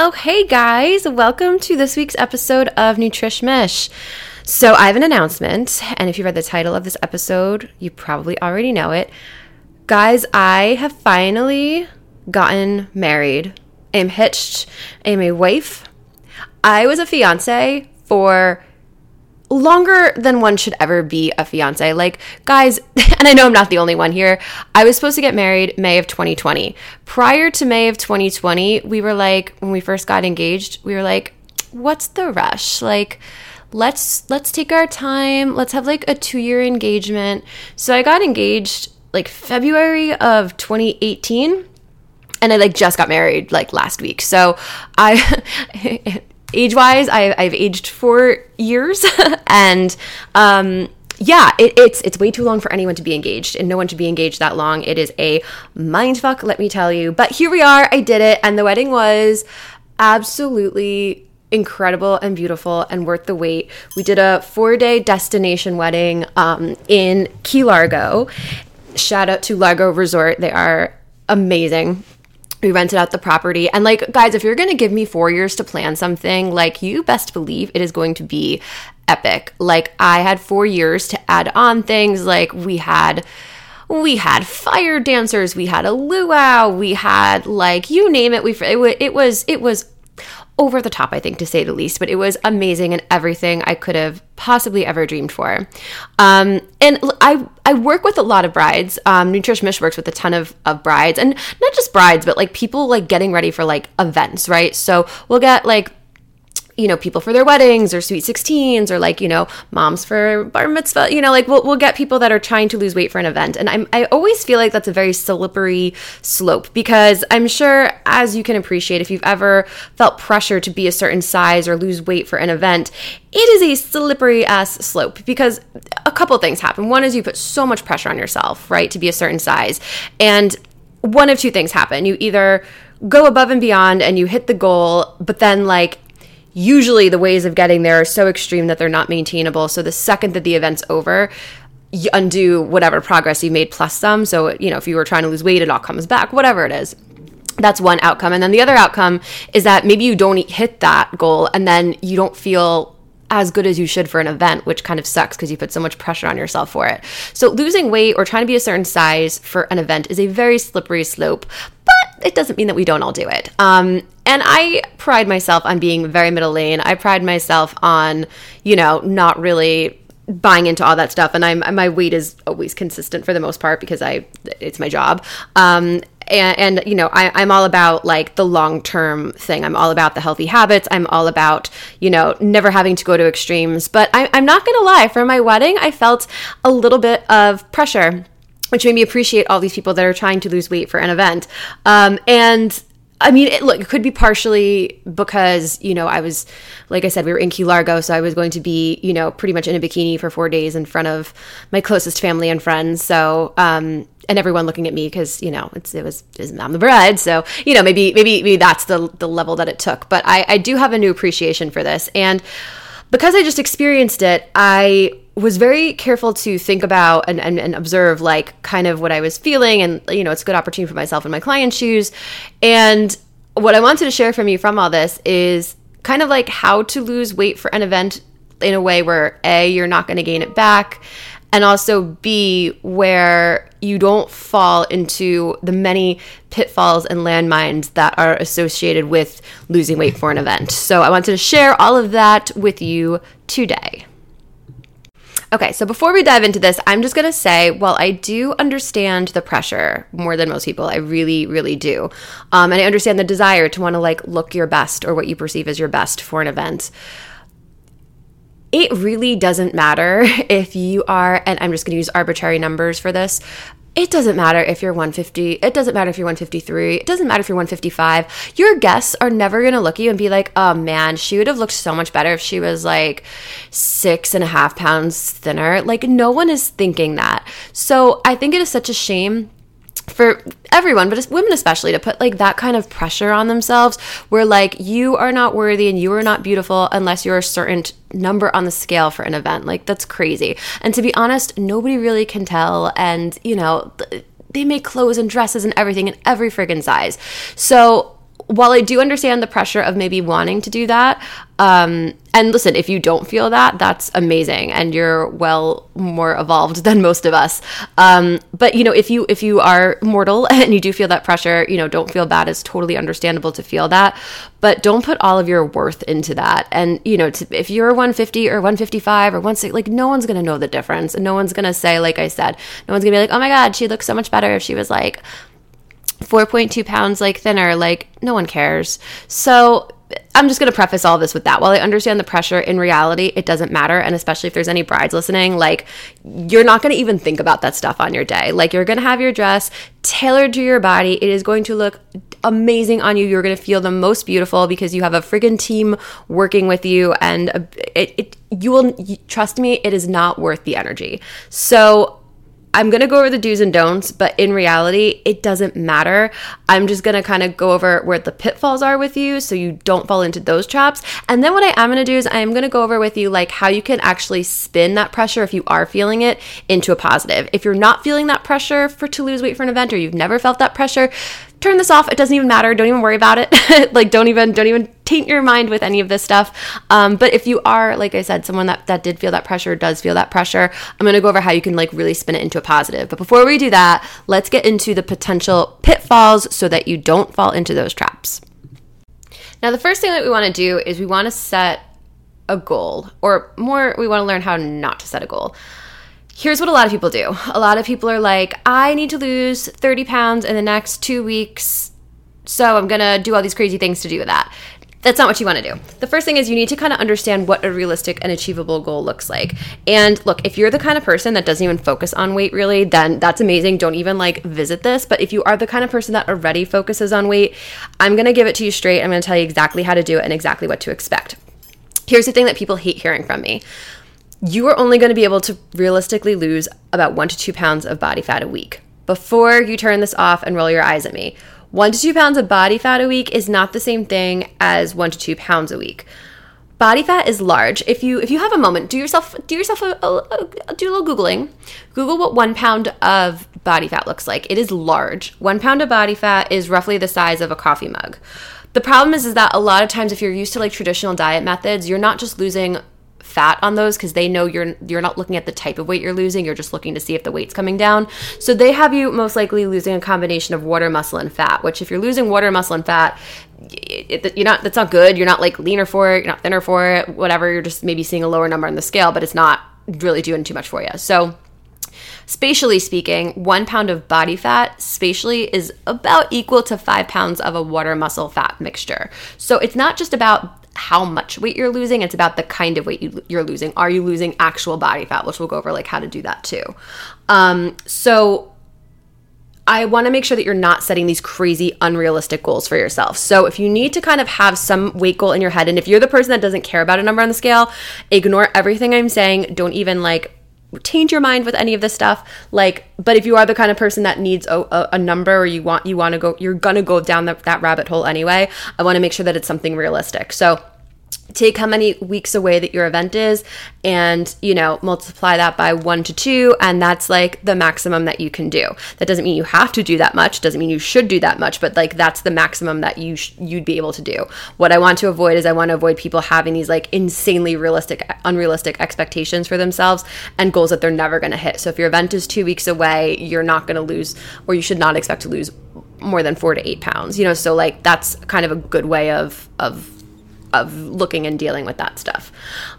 Oh, hey guys, welcome to this week's episode of Nutrish Mish. So, I have an announcement, and if you read the title of this episode, you probably already know it. Guys, I have finally gotten married. I am hitched. I am a wife. I was a fiance for longer than one should ever be a fiance. Like, guys, and I know I'm not the only one here. I was supposed to get married May of 2020. Prior to May of 2020, we were like, when we first got engaged, we were like, what's the rush? Like, let's let's take our time. Let's have like a 2-year engagement. So I got engaged like February of 2018 and I like just got married like last week. So I age wise, I've aged four years, and um, yeah, it, it's it's way too long for anyone to be engaged, and no one should be engaged that long. It is a mind fuck, let me tell you. But here we are. I did it, and the wedding was absolutely incredible and beautiful and worth the wait. We did a four day destination wedding um, in Key Largo. Shout out to Largo Resort. They are amazing we rented out the property. And like guys if you're going to give me 4 years to plan something like you best believe it is going to be epic. Like i had 4 years to add on things. Like we had we had fire dancers. We had a luau. We had like you name it. We it, it was it was over the top, I think, to say the least, but it was amazing and everything I could have possibly ever dreamed for. Um, and I, I work with a lot of brides. Um, Nutrish Mish works with a ton of, of brides and not just brides, but like people like getting ready for like events, right? So we'll get like you know, people for their weddings or sweet 16s or like, you know, moms for bar mitzvah, you know, like we'll, we'll get people that are trying to lose weight for an event. And I'm, I always feel like that's a very slippery slope because I'm sure, as you can appreciate, if you've ever felt pressure to be a certain size or lose weight for an event, it is a slippery ass slope because a couple things happen. One is you put so much pressure on yourself, right, to be a certain size. And one of two things happen. You either go above and beyond and you hit the goal, but then like usually the ways of getting there are so extreme that they're not maintainable. So the second that the event's over, you undo whatever progress you made plus some. So, you know, if you were trying to lose weight, it all comes back, whatever it is. That's one outcome. And then the other outcome is that maybe you don't hit that goal and then you don't feel as good as you should for an event, which kind of sucks because you put so much pressure on yourself for it. So, losing weight or trying to be a certain size for an event is a very slippery slope, but it doesn't mean that we don't all do it. Um, and I pride myself on being very middle lane. I pride myself on, you know, not really buying into all that stuff and I'm my weight is always consistent for the most part because I it's my job. Um, and, and, you know I, i'm all about like the long term thing. I'm all about the healthy habits. I'm all about you know never having to go to extremes. But I, i'm not gonna lie for my wedding i felt a little bit of pressure which made me appreciate all these people that are trying to lose weight for an event. Um, and I mean, it, look, it could be partially because, you know, I was, like I said, we were in Key Largo, so I was going to be, you know, pretty much in a bikini for four days in front of my closest family and friends. So, um, and everyone looking at me because, you know, it's, it was, I'm the bride. So, you know, maybe, maybe, maybe that's the, the level that it took. But I, I do have a new appreciation for this. And because I just experienced it, I was very careful to think about and, and, and, observe like kind of what I was feeling and you know it's a good opportunity for myself in my client's shoes and what I wanted to share from you from all this is kind of like how to lose weight for an event in a way where a you're not going to gain it back and also b where you don't fall into the many pitfalls and landmines that are associated with losing weight for an event. So I wanted to share all of that with you today. Okay, so before we dive into this, I'm just gonna say, while I do understand the pressure more than most people. I really, really do. Um, and I understand the desire to wanna like look your best or what you perceive as your best for an event. It really doesn't matter if you are, and I'm just gonna use arbitrary numbers for this, it doesn't matter if you're 150. It doesn't matter if you're 153. It doesn't matter if you're 155. Your guests are never going to look at you and be like, oh man, she would have looked so much better if she was like six and a half pounds thinner. Like, no one is thinking that. So I think it is such a shame for everyone, but women especially, to put like that kind of pressure on themselves where like you are not worthy and you are not beautiful unless you're a certain number on the scale for an event. Like that's crazy. And to be honest, nobody really can tell. And, you know, they make clothes and dresses and everything in every friggin' size. So while I do understand the pressure of maybe wanting to do that, um, and listen, if you don't feel that, that's amazing, and you're well more evolved than most of us. Um, but you know, if you if you are mortal and you do feel that pressure, you know, don't feel bad. It's totally understandable to feel that, but don't put all of your worth into that. And you know, to, if you're 150 or 155 or 160, like no one's gonna know the difference, and no one's gonna say, like I said, no one's gonna be like, oh my god, she looks so much better if she was like 4.2 pounds like thinner like no one cares. So i'm just going to preface all this with that. While i understand the pressure in reality it doesn't matter and especially if there's any brides listening like you're not going to even think about that stuff on your day. Like you're going to have your dress tailored to your body. It is going to look amazing on you. You're going to feel the most beautiful because you have a friggin team working with you and uh, it, it you will trust me it is not worth the energy. So I'm going to go over the do's and don'ts, but in reality, it doesn't matter. I'm just going to kind of go over where the pitfalls are with you so you don't fall into those traps. And then what I am going to do is I am going to go over with you like how you can actually spin that pressure if you are feeling it into a positive. If you're not feeling that pressure for to lose weight for an event or you've never felt that pressure, turn this off. It doesn't even matter. Don't even worry about it. like don't even don't even taint your mind with any of this stuff. Um, but if you are, like I said, someone that that did feel that pressure, does feel that pressure, I'm gonna go over how you can like really spin it into a positive. But before we do that, let's get into the potential pitfalls so that you don't fall into those traps. Now, the first thing that we want to do is we want to set a goal, or more, we want to learn how not to set a goal here's what a lot of people do. A lot of people are like, I need to lose 30 pounds in the next two weeks. So I'm to do all these crazy things to do that. That's not what you want to do. The first thing is you need to kind of understand what a realistic and achievable goal looks like. And look, if you're the kind of person that doesn't even focus on weight really, then that's amazing. Don't even like visit this. But if you are the kind of person that already focuses on weight, I'm going to give it to you straight. I'm going to tell you exactly how to do it and exactly what to expect. Here's the thing that people hate hearing from me you are only going to be able to realistically lose about one to two pounds of body fat a week before you turn this off and roll your eyes at me. One to two pounds of body fat a week is not the same thing as one to two pounds a week. Body fat is large. If you if you have a moment, do yourself do yourself a, a, a, do a little googling. Google what one pound of body fat looks like. It is large. One pound of body fat is roughly the size of a coffee mug. The problem is, is that a lot of times, if you're used to like traditional diet methods, you're not just losing fat on those because they know you're you're not looking at the type of weight you're losing you're just looking to see if the weight's coming down. So they have you most likely losing a combination of water muscle and fat which if you're losing water muscle and fat it, you're not that's not good. You're not like leaner for it you're not thinner for it whatever. You're just maybe seeing a lower number on the scale but it's not really doing too much for you so Spatially speaking, one pound of body fat spatially is about equal to five pounds of a water muscle fat mixture. So it's not just about how much weight you're losing it's about the kind of weight you, are losing are you losing actual body fat which we'll go over like how to do that too um, so I want to make sure that you're not setting these crazy unrealistic goals for yourself. So if you need to kind of have some weight goal in your head and if you're the person that doesn't care about a number on the scale, ignore everything I'm saying. Don't even like change your mind with any of this stuff like but if you are the kind of person that needs a, a, a number or you want you want to go you're gonna go down the, that rabbit hole anyway i want to make sure that it's something realistic. So take how many weeks away that your event is and you know multiply that by one to two and that's like the maximum that you can do. That doesn't mean you have to do that much doesn't mean you should do that much but like that's the maximum that you sh- you'd be able to do. What i want to avoid is i want to avoid people having these like insanely realistic unrealistic expectations for themselves and goals that they're never going to hit. So if your event is two weeks away you're not going to lose or you should not expect to lose more than four to eight pounds you know? So like that's kind of a good way of of of looking and dealing with that stuff.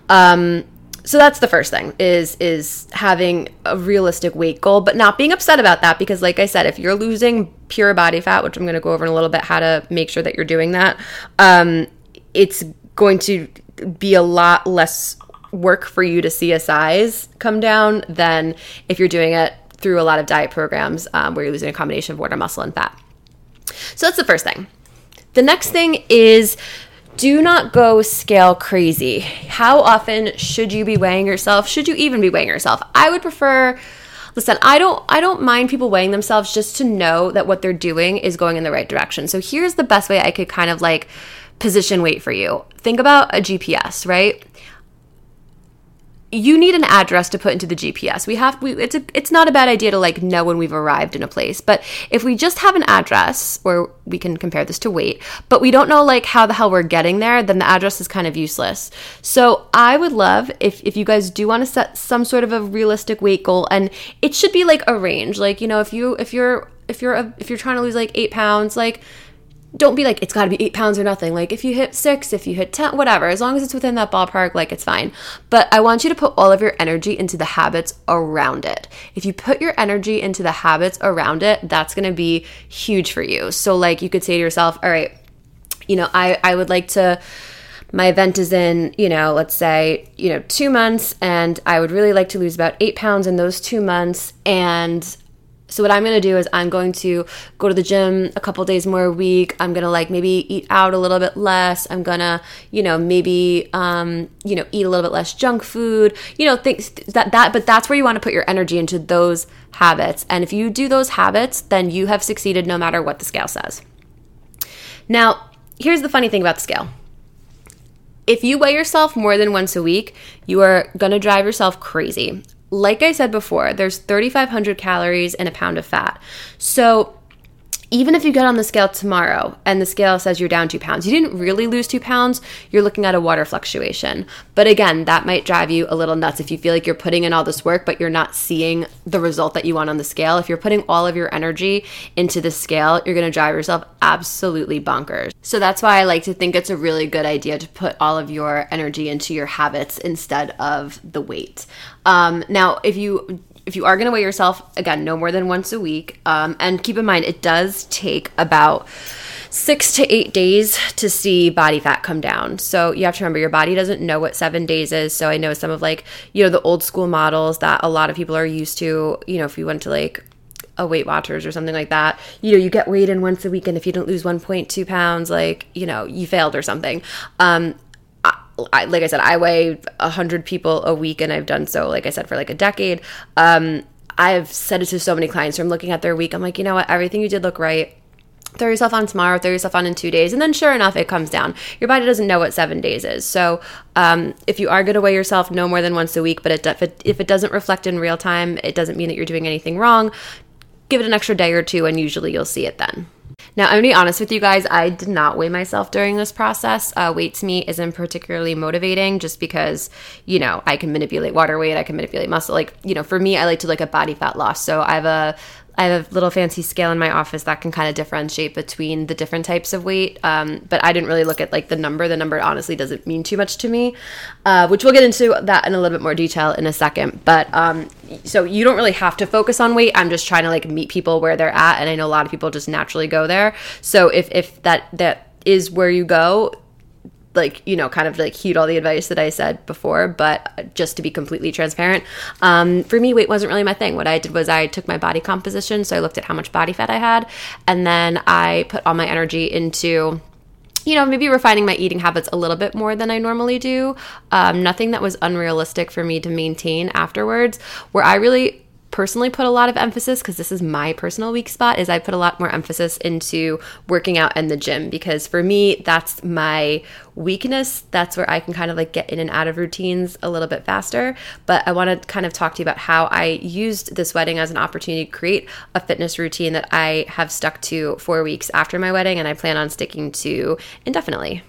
Um, so that's the first thing is is having a realistic weight goal but not being upset about that because like i said if you're losing pure body fat which i'm going to go over in a little bit how to make sure that you're doing that um, it's going to be a lot less work for you to see a size come down than if you're doing it through a lot of diet programs um, where you're losing a combination of water muscle and fat so that's the first thing the next thing is do not go scale crazy. How often should you be weighing yourself? Should you even be weighing yourself? I would prefer listen, I don't I don't mind people weighing themselves just to know that what they're doing is going in the right direction. So here's the best way I could kind of like position weight for you. Think about a GPS, right? You need an address to put into the GPS. We have we it's a, it's not a bad idea to like know when we've arrived in a place, but if we just have an address or we can compare this to weight, but we don't know like how the hell we're getting there, then the address is kind of useless. So I would love if if you guys do want to set some sort of a realistic weight goal and it should be like a range. Like, you know, if you if you're if you're a, if you're trying to lose like 8 pounds, like don't be like it's got to be eight pounds or nothing. Like if you hit six if you hit ten whatever as long as it's within that ballpark like it's fine. But i want you to put all of your energy into the habits around it. If you put your energy into the habits around it that's going to be huge for you. So like you could say to yourself all right you know i i would like to my event is in, you know, let's say, you know, two months, and I would really like to lose about eight pounds in those two months. And so what I'm gonna do is I'm going to go to the gym a couple days more a week. I'm gonna like maybe eat out a little bit less. I'm gonna, you know, maybe um, you know, eat a little bit less junk food. You know, things that that but that's where you want to put your energy into those habits. And if you do those habits, then you have succeeded no matter what the scale says. Now, here's the funny thing about the scale. If you weigh yourself more than once a week, you are going to drive yourself crazy like I said before, there's 3,500 calories in a pound of fat. So even if you get on the scale tomorrow and the scale says you're down two pounds, you didn't really lose two pounds, you're looking at a water fluctuation. But again, that might drive you a little nuts if you feel like you're putting in all this work, but you're not seeing the result that you want on the scale. If you're putting all of your energy into the scale, you're gonna drive yourself absolutely bonkers. So that's why I like to think it's a really good idea to put all of your energy into your habits instead of the weight. Um, now, if you if you are going to weigh yourself, again, no more than once a week. Um, and keep in mind, it does take about six to eight days to see body fat come down. So you have to remember your body doesn't know what seven days is. So I know some of like, you know, the old school models that a lot of people are used to, you know, if you went to like a Weight Watchers or something like that, you know, you get weighed in once a week, and if you don't lose 1.2 pounds, like, you know, you failed or something. Um, I, like I said, I weigh a hundred people a week, and I've done so, like I said, for like a decade. Um, I've said it to so many clients from looking at their week. I'm like, you know what? Everything you did look right. Throw yourself on tomorrow, throw yourself on in two days, and then sure enough, it comes down. Your body doesn't know what seven days is. So, um, if you are going to weigh yourself no more than once a week, but it, if, it, if it doesn't reflect in real time, it doesn't mean that you're doing anything wrong. Give it an extra day or two, and usually you'll see it then. Now, I'm gonna be honest with you guys, I did not weigh myself during this process. Uh, weight to me isn't particularly motivating just because, you know, I can manipulate water weight, I can manipulate muscle. Like, you know, for me, I like to look at body fat loss. So I have a I have a little fancy scale in my office that can kind of differentiate between the different types of weight. Um, but I didn't really look at like the number. The number honestly doesn't mean too much to me, uh, which we'll get into that in a little bit more detail in a second. But um, so you don't really have to focus on weight. I'm just trying to like meet people where they're at, and I know a lot of people just naturally go there. So if if that that is where you go, like you know kind of like heed all the advice that i said before but just to be completely transparent um, for me weight wasn't really my thing what i did was i took my body composition so i looked at how much body fat i had and then i put all my energy into you know, maybe refining my eating habits a little bit more than I normally do. Um, nothing that was unrealistic for me to maintain afterwards. Where I really personally put a lot of emphasis because this is my personal weak spot is I put a lot more emphasis into working out and the gym because for me that's my weakness that's where I can kind of like get in and out of routines a little bit faster but I want to kind of talk to you about how I used this wedding as an opportunity to create a fitness routine that I have stuck to 4 weeks after my wedding and I plan on sticking to indefinitely.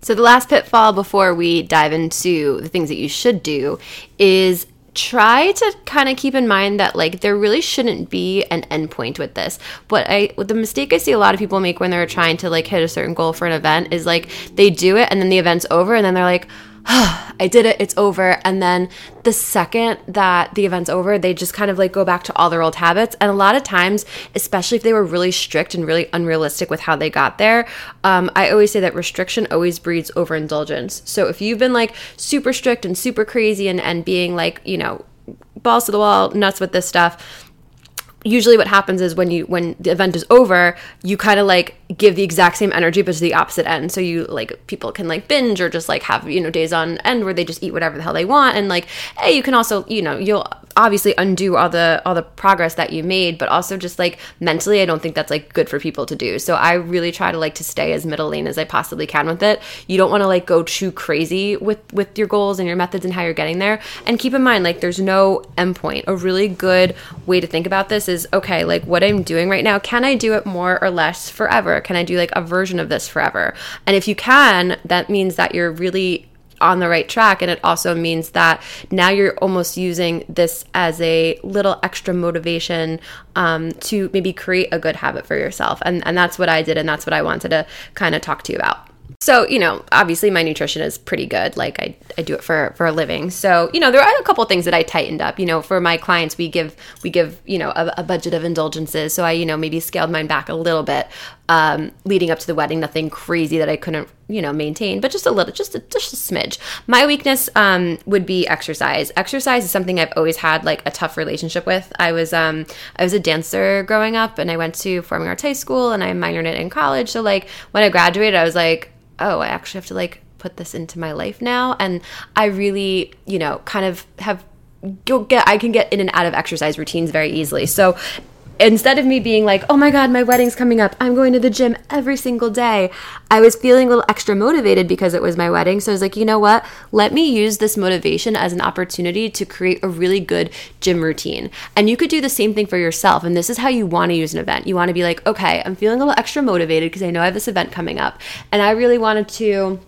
So, the last pitfall before we dive into the things that you should do is try to kind of keep in mind that like there really shouldn't be an endpoint with this. What I the mistake I see a lot of people make when they're trying to like hit a certain goal for an event is like they do it and then the event's over and then they're like, I did it, it's over. And then the second that the event's over, they just kind of like go back to all their old habits. And a lot of times, especially if they were really strict and really unrealistic with how they got there, um, I always say that restriction always breeds overindulgence. So if you've been like super strict and super crazy and, and being like, you know, balls to the wall, nuts with this stuff, usually what happens is when you when the event is over you kind of like give the exact same energy but to the opposite end. So you like people can like binge or just like have you know days on end where they just eat whatever the hell they want. And like hey you can also you know you'll obviously undo all the all the progress that you made but also just like mentally i don't think that's like good for people to do. So i really try to like to stay as middle lane as i possibly can with it. You don't want to like go too crazy with with your goals and your methods and how you're getting there. And keep in mind like there's no endpoint a really good way to think about this is okay like what i'm doing right now can i do it more or less forever can i do like a version of this forever and if you can that means that you're really on the right track. And it also means that now you're almost using this as a little extra motivation um, to maybe create a good habit for yourself. And, and that's what I did. And that's what I wanted to kind of talk to you about. So, you know, obviously my nutrition is pretty good. Like I, I do it for, for a living. So, you know, there are a couple things that I tightened up. You know, for my clients, we give, we give, you know, a, a budget of indulgences. So I, you know, maybe scaled mine back a little bit um, leading up to the wedding. Nothing crazy that I couldn't, you know, maintain, but just a little, just a, just a smidge. My weakness um, would be exercise. Exercise is something I've always had like a tough relationship with. I was, um, I was a dancer growing up and I went to performing arts high school and I minored it in college. So like when I graduated, I was like, oh, I actually have to like put this into my life now. And I really, you know, kind of have get I can get in and out of exercise routines very easily. So instead of me being like, oh my God, my wedding's coming up, I'm going to the gym every single day, I was feeling a little extra motivated because it was my wedding. So I was like, you know what? Let me use this motivation as an opportunity to create a really good gym routine. And you could do the same thing for yourself. And this is how you want to use an event. You want to be like, okay, I'm feeling a little extra motivated because I know I have this event coming up. And I really wanted to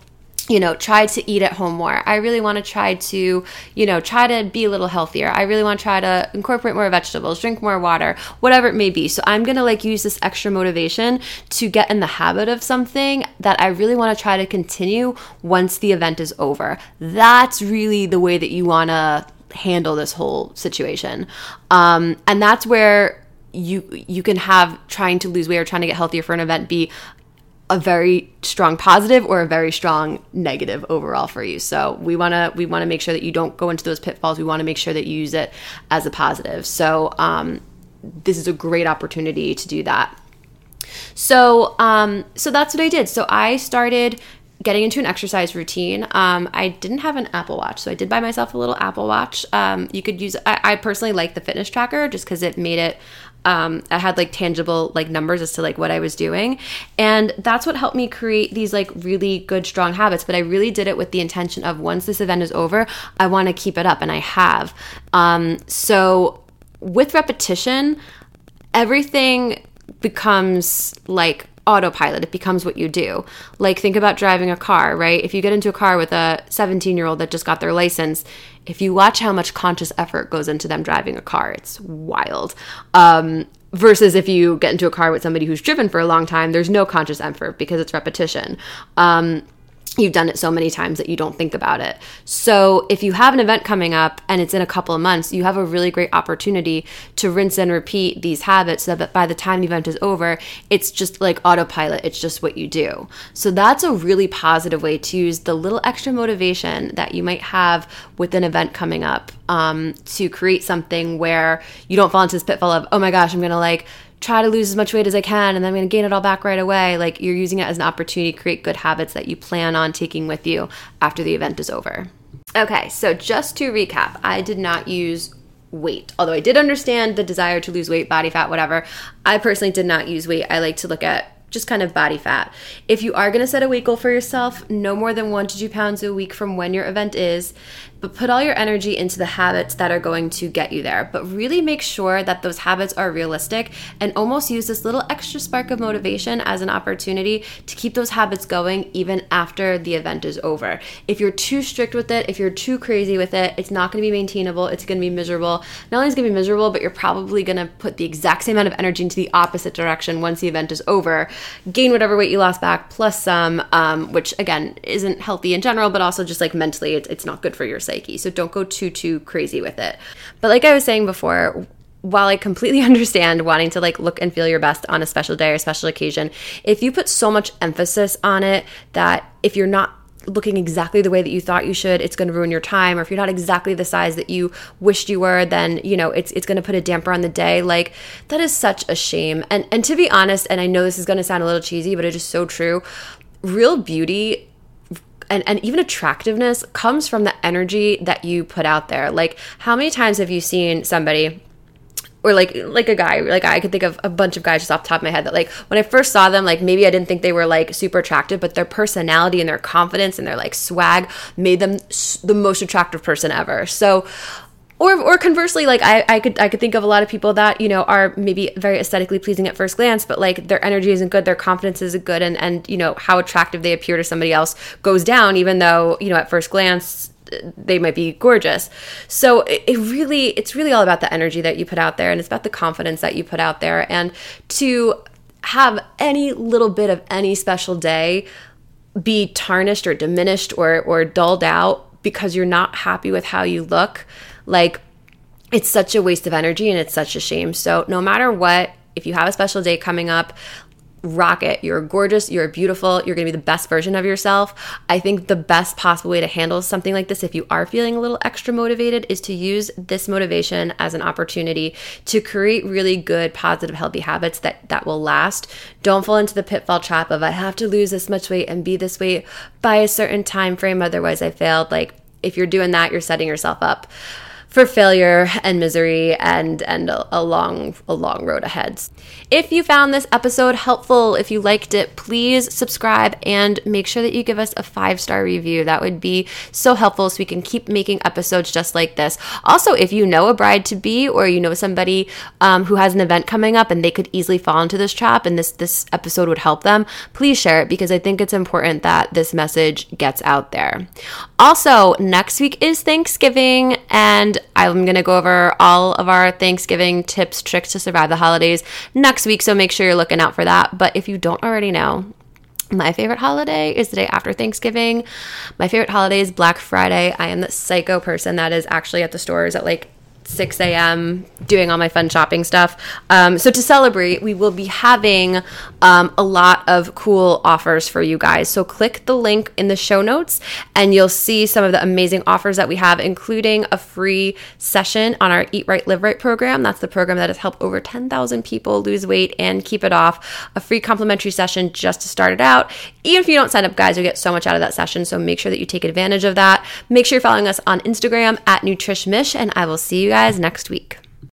you know, try to eat at home more. I really want to try to, you know, try to be a little healthier. I really want to try to incorporate more vegetables, drink more water, whatever it may be. So I'm going to like use this extra motivation to get in the habit of something that I really want to try to continue once the event is over. That's really the way that you want to handle this whole situation. Um, and that's where you you can have trying to lose weight or trying to get healthier for an event be a very strong positive or a very strong negative overall for you. So we want to we want to make sure that you don't go into those pitfalls. We want to make sure that you use it as a positive. So um, this is a great opportunity to do that. So um, so that's what I did. So I started getting into an exercise routine. Um, I didn't have an Apple Watch, so I did buy myself a little Apple Watch. Um, you could use. I, I personally like the fitness tracker just because it made it um, I had like tangible like numbers as to like what I was doing. And that's what helped me create these like really good, strong habits. But I really did it with the intention of once this event is over, I want to keep it up. And I have. Um, so with repetition, everything becomes like autopilot. It becomes what you do. Like, think about driving a car, right? If you get into a car with a 17 year old that just got their license, if you watch how much conscious effort goes into them driving a car, it's wild. Um, versus if you get into a car with somebody who's driven for a long time, there's no conscious effort because it's repetition. Um, you've done it so many times that you don't think about it. So, if you have an event coming up and it's in a couple of months, you have a really great opportunity to rinse and repeat these habits so that by the time the event is over, it's just like autopilot. It's just what you do. So, that's a really positive way to use the little extra motivation that you might have with an event coming up um, to create something where you don't fall into this pitfall of, oh my gosh, I'm to like try to lose as much weight as I can and then I'm going to gain it all back right away. Like you're using it as an opportunity to create good habits that you plan on taking with you after the event is over. Okay, so just to recap, I did not use weight. Although I did understand the desire to lose weight, body fat, whatever. I personally did not use weight. I like to look at just kind of body fat. If you are going to set a weight goal for yourself, no more than one to two pounds a week from when your event is, but put all your energy into the habits that are going to get you there. But really make sure that those habits are realistic and almost use this little extra spark of motivation as an opportunity to keep those habits going even after the event is over. If you're too strict with it, if you're too crazy with it, it's not to be maintainable. It's to be miserable. Not only is to be miserable, but you're probably to put the exact same amount of energy into the opposite direction once the event is over. Gain whatever weight you lost back plus some, um, which again isn't healthy in general, but also just like mentally, it's, it's not good for your psyche. So don't go too, too crazy with it. But like I was saying before, while I completely understand wanting to like look and feel your best on a special day or special occasion, if you put so much emphasis on it that if you're not looking exactly the way that you thought you should, it's going to ruin your time. Or if you're not exactly the size that you wished you were, then you know it's it's going to put a damper on the day. Like that is such a shame. And and to be honest, and I know this is going to sound a little cheesy, but it is so true. Real beauty and, and even attractiveness comes from the energy that you put out there. Like, how many times have you seen somebody or like like a guy like i could think of a bunch of guys just off the top of my head that like when i first saw them like maybe i didn't think they were like super attractive but their personality and their confidence and their like swag made them the most attractive person ever so or, or conversely like I, I could i could think of a lot of people that you know are maybe very aesthetically pleasing at first glance but like their energy isn't good their confidence isn't good and and you know how attractive they appear to somebody else goes down even though you know at first glance they might be gorgeous. So it, it, really, it's really all about the energy that you put out there, and it's about the confidence that you put out there, and to have any little bit of any special day be tarnished or diminished or or dulled out because you're not happy with how you look, like it's such a waste of energy and it's such a shame. So no matter what, if you have a special day coming up, rock it. You're gorgeous, you're beautiful, you're going to be the best version of yourself. I think the best possible way to handle something like this if you are feeling a little extra motivated is to use this motivation as an opportunity to create really good positive healthy habits that that will last. Don't fall into the pitfall trap of I have to lose this much weight and be this weight by a certain time frame otherwise I failed. Like if you're doing that, you're setting yourself up for failure and misery and and a, a, long a long road ahead. If you found this episode helpful, if you liked it, please subscribe and make sure that you give us a 5-star review. That would be so helpful so we can keep making episodes just like this. Also, if you know a bride to be or you know somebody um, who has an event coming up and they could easily fall into this trap and this this episode would help them, please share it because I think it's important that this message gets out there. Also, next week is Thanksgiving and I'm going to go over all of our Thanksgiving tips, tricks to survive the holidays next week. So make sure you're looking out for that. But if you don't already know, my favorite holiday is the day after Thanksgiving. My favorite holiday is Black Friday. I am the psycho person that is actually at the stores at like 6 a.m. doing all my fun shopping stuff. Um, so to celebrate, we will be having um, a lot of cool offers for you guys. So click the link in the show notes and you'll see some of the amazing offers that we have, including a free session on our Eat Right, Live Right program. That's the program that has helped over 10,000 people lose weight and keep it off. A free complimentary session just to start it out. Even if you don't sign up, guys, you'll get so much out of that session. So make sure that you take advantage of that. Make sure you're following us on Instagram at NutrishMish, and I will see guys next week.